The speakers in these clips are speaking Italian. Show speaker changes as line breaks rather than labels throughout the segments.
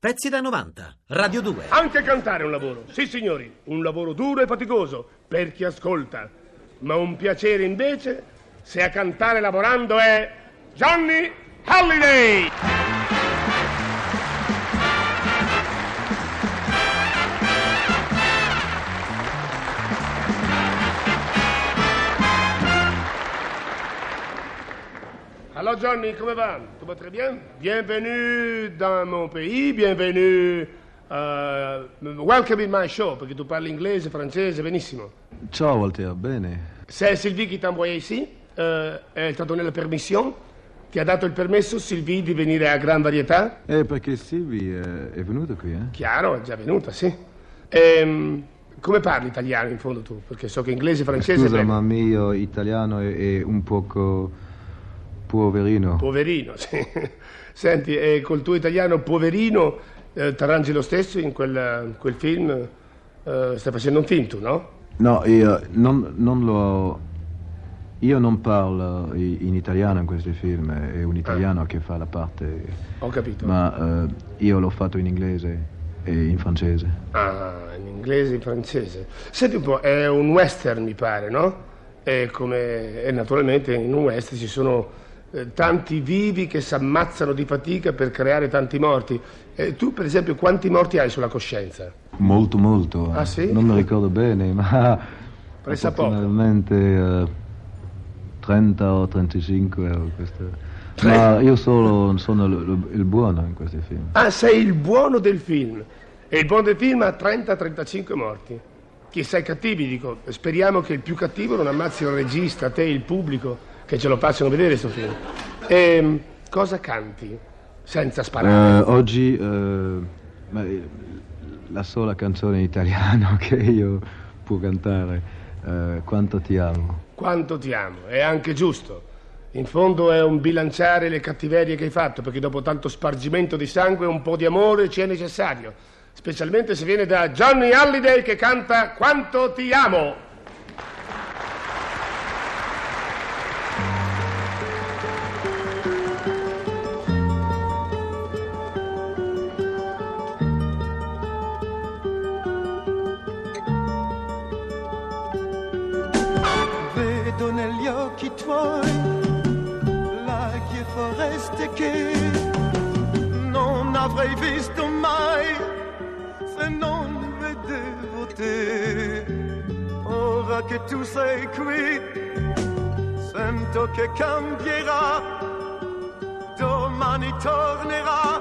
Pezzi da 90, Radio 2.
Anche cantare è un lavoro, sì signori, un lavoro duro e faticoso per chi ascolta, ma un piacere invece se a cantare lavorando è Johnny Halliday! Allô Johnny, come va? Tout va très bien? Bienvenue dans mon pays, bienvenue. uh, welcome in my show, perché tu parli inglese, francese, benissimo.
Ciao Walter, bene.
C'est Sylvie qui t'a envoyé ici. Euh, elle t'a donné la permission. Ti ha dato il permesso, Sylvie, di venire a Gran Varietà?
Eh, perché Silvi eh, è venuto qui, eh?
Chiaro, è già venuta, sì. Ehm, come parli italiano in fondo tu? Perché so che inglese e francese...
Scusa,
beh,
ma mio italiano è, è un poco poverino.
Poverino, sì. Senti, e col tuo italiano poverino eh, t'arrangi lo stesso in quel, quel film? Eh, stai facendo un film tu, no?
No, io non, non lo... Io non parlo in italiano in questi film, è un italiano che fa la parte,
Ho capito.
ma eh, io l'ho fatto in inglese e in francese.
Ah, in inglese e in francese. Senti un po', è un western mi pare, no? E, come, e naturalmente in un western ci sono eh, tanti vivi che si ammazzano di fatica per creare tanti morti. E tu per esempio quanti morti hai sulla coscienza?
Molto, molto.
Ah, sì?
Non mi ricordo bene, ma
Pressa poco.
eh, 30 o 35 o questo. Ma io solo sono il, il buono in questi film.
Ah, sei il buono del film. E il buono del film ha 30-35 morti. Chissà i cattivi, dico. Speriamo che il più cattivo non ammazzi il regista, te, il pubblico, che ce lo facciano vedere questo film. E cosa canti? Senza sparare.
oggi eh, ma, eh, la sola canzone in italiano che io può cantare, eh, Quanto ti amo.
Quanto ti amo, è anche giusto. In fondo è un bilanciare le cattiverie che hai fatto, perché dopo tanto spargimento di sangue un po' di amore ci è necessario. Specialmente se viene da Johnny Halliday che canta Quanto ti amo.
Negli occhi tuoi laghi e foreste che non avrei visto mai se non vedevo te. Ora che tu sei qui, sento che cambierà, domani tornerà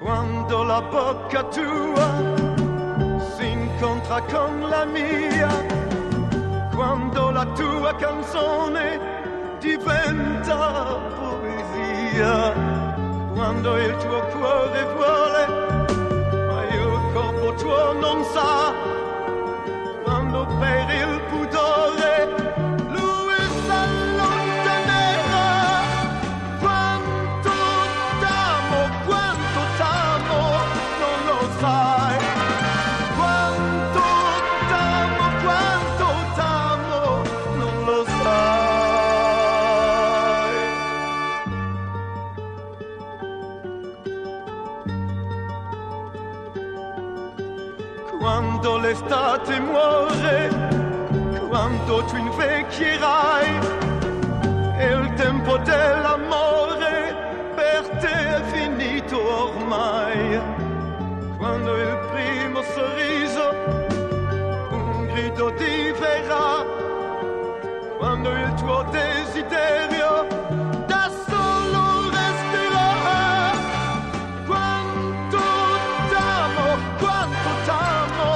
Quando la bocca tua si incontra con la mia, quando la tua canzone diventa poesia, quando il tuo cuore vuole, ma il corpo tuo non sa, sai. Quanto t'amo, quanto t'amo, non lo sai. Quando l'estate muore, quando tu invecchierai, e il tempo dell'amore quando il tuo desiderio da solo resterà. Quanto t'amo, quanto t'amo,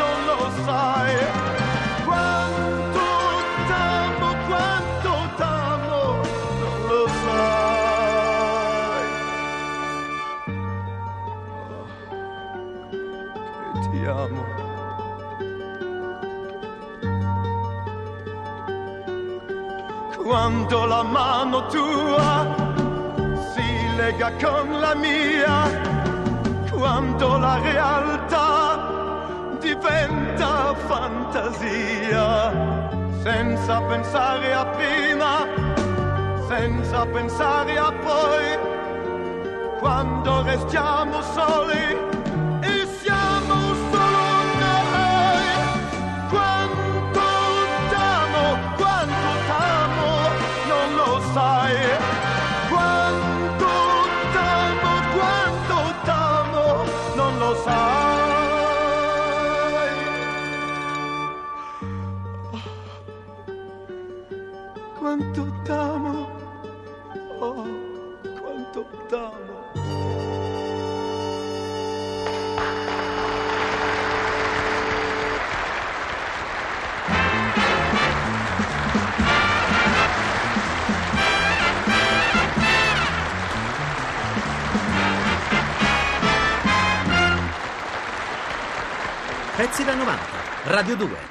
non lo sai. Quanto t'amo, quanto t'amo, non lo sai. Oh, che ti amo. Quando la mano tua si lega con la mia, quando la realtà diventa fantasia, senza pensare a prima, senza pensare a poi, quando restiamo soli sai. Quanto t'amo, oh, quanto t'amo.
Pezzi da 90. Radio 2.